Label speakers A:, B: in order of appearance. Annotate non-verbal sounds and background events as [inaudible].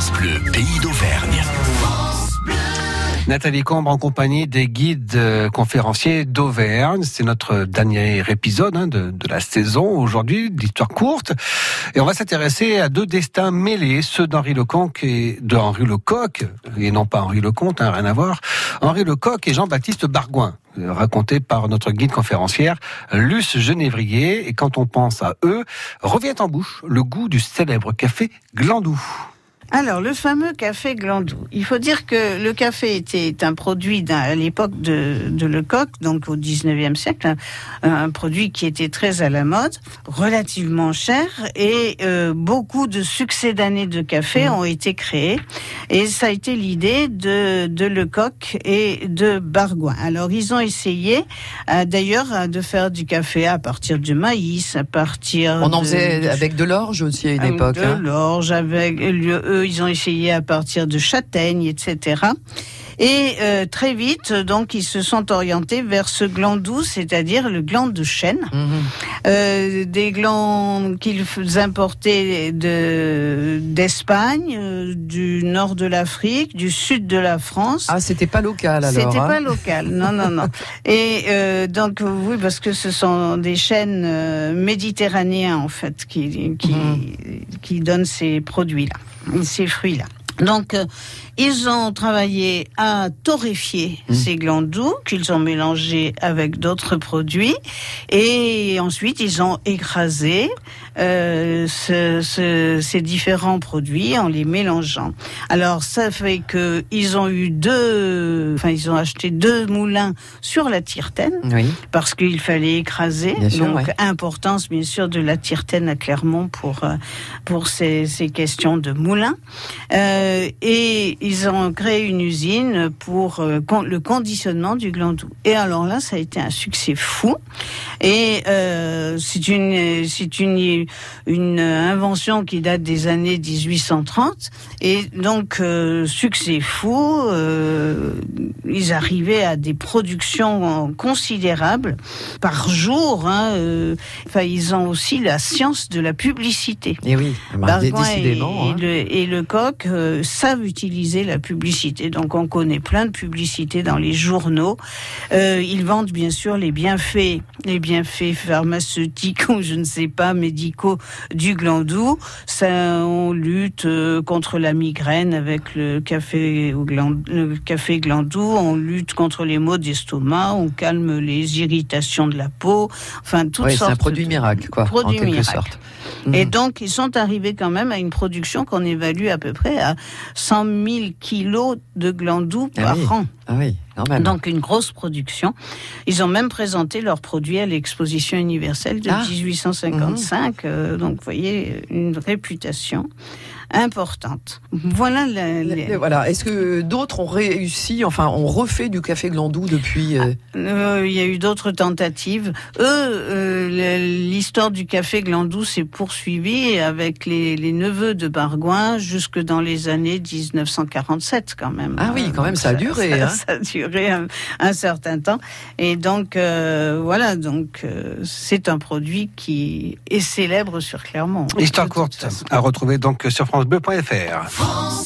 A: France Bleu, pays d'Auvergne.
B: Nathalie Combre en compagnie des guides euh, conférenciers d'Auvergne. C'est notre dernier épisode hein, de, la saison aujourd'hui, d'histoire courte. Et on va s'intéresser à deux destins mêlés, ceux d'Henri Leconque et de Henri Lecoq, et non pas Henri Lecomte, hein, rien à voir. Henri Lecoq et Jean-Baptiste Bargoin, euh, racontés par notre guide conférencière Luce Genévrier. Et quand on pense à eux, revient en bouche le goût du célèbre café Glandou.
C: Alors, le fameux café Glandou. Il faut dire que le café était un produit à l'époque de, de, Lecoq, donc au 19e siècle, un, un, produit qui était très à la mode, relativement cher, et euh, beaucoup de succès d'années de café mmh. ont été créés. Et ça a été l'idée de, de Lecoq et de Bargoin. Alors, ils ont essayé, euh, d'ailleurs, de faire du café à partir du maïs, à partir...
D: On en
C: de,
D: faisait avec de l'orge aussi à une époque.
C: De hein. l'orge, avec... Ils ont essayé à partir de châtaignes, etc. Et euh, très vite, donc, ils se sont orientés vers ce gland doux, c'est-à-dire le gland de chêne. Mmh. Euh, des glands qu'ils importaient de d'Espagne, euh, du nord de l'Afrique, du sud de la France.
D: Ah, c'était pas local alors.
C: C'était
D: hein
C: pas local, non, non, non. [laughs] Et euh, donc oui, parce que ce sont des chênes euh, méditerranéens en fait qui qui, mmh. qui donnent ces produits-là, ces fruits-là. Donc, euh, ils ont travaillé à torréfier mmh. ces glands doux qu'ils ont mélangés avec d'autres produits et ensuite ils ont écrasé euh, ce, ce, ces différents produits en les mélangeant. Alors, ça fait que ils ont eu deux, enfin ils ont acheté deux moulins sur la Tirtaine
D: oui.
C: parce qu'il fallait écraser.
D: Bien sûr,
C: Donc,
D: ouais.
C: importance bien sûr de la Tirtaine à Clermont pour euh, pour ces, ces questions de moulins. Euh, et ils ont créé une usine pour euh, con, le conditionnement du glandou. Et alors là, ça a été un succès fou. Et euh, c'est une, c'est une, une invention qui date des années 1830. Et donc euh, succès fou. euh, ils arrivaient à des productions considérables par jour. Hein, euh, enfin, ils ont aussi la science de la publicité.
D: Et oui, bah, décidément.
C: et,
D: hein.
C: et, le, et Lecoq euh, savent utiliser la publicité. Donc on connaît plein de publicités dans les journaux. Euh, ils vendent bien sûr les bienfaits, les bienfaits pharmaceutiques [laughs] ou je ne sais pas médicaux du glandou. Ça, on lutte euh, contre la migraine avec le café, au gland, le café glandou. On lutte contre les maux d'estomac. On calme les irritations de la peau. Enfin toutes
D: Ouais, c'est
C: sortes.
D: un produit miracle, quoi,
C: Produit
D: en quelque
C: miracle.
D: sorte.
C: Et
D: Mhm.
C: donc, ils sont arrivés quand même à une production qu'on évalue à peu près à 100 000 kilos de glandou
D: Ah
C: par
D: oui.
C: an.
D: Ah oui.
C: Donc, une grosse production. Ils ont même présenté leurs produits à l'exposition universelle de
D: Ah.
C: 1855. Euh, donc, vous voyez, une réputation importante. Voilà
D: Voilà. Est-ce que d'autres ont réussi, enfin, ont refait du café glandou depuis euh,
C: Euh, il y a eu d'autres tentatives. Eux, euh, l'histoire du café Glandou s'est poursuivie avec les, les neveux de Bargoin jusque dans les années 1947 quand même.
D: Ah oui, quand même, ça a duré,
C: Ça,
D: hein.
C: ça a duré un, un certain temps. Et donc euh, voilà, donc euh, c'est un produit qui est célèbre sur Clermont.
B: Histoire courte à retrouver donc sur francebleu.fr.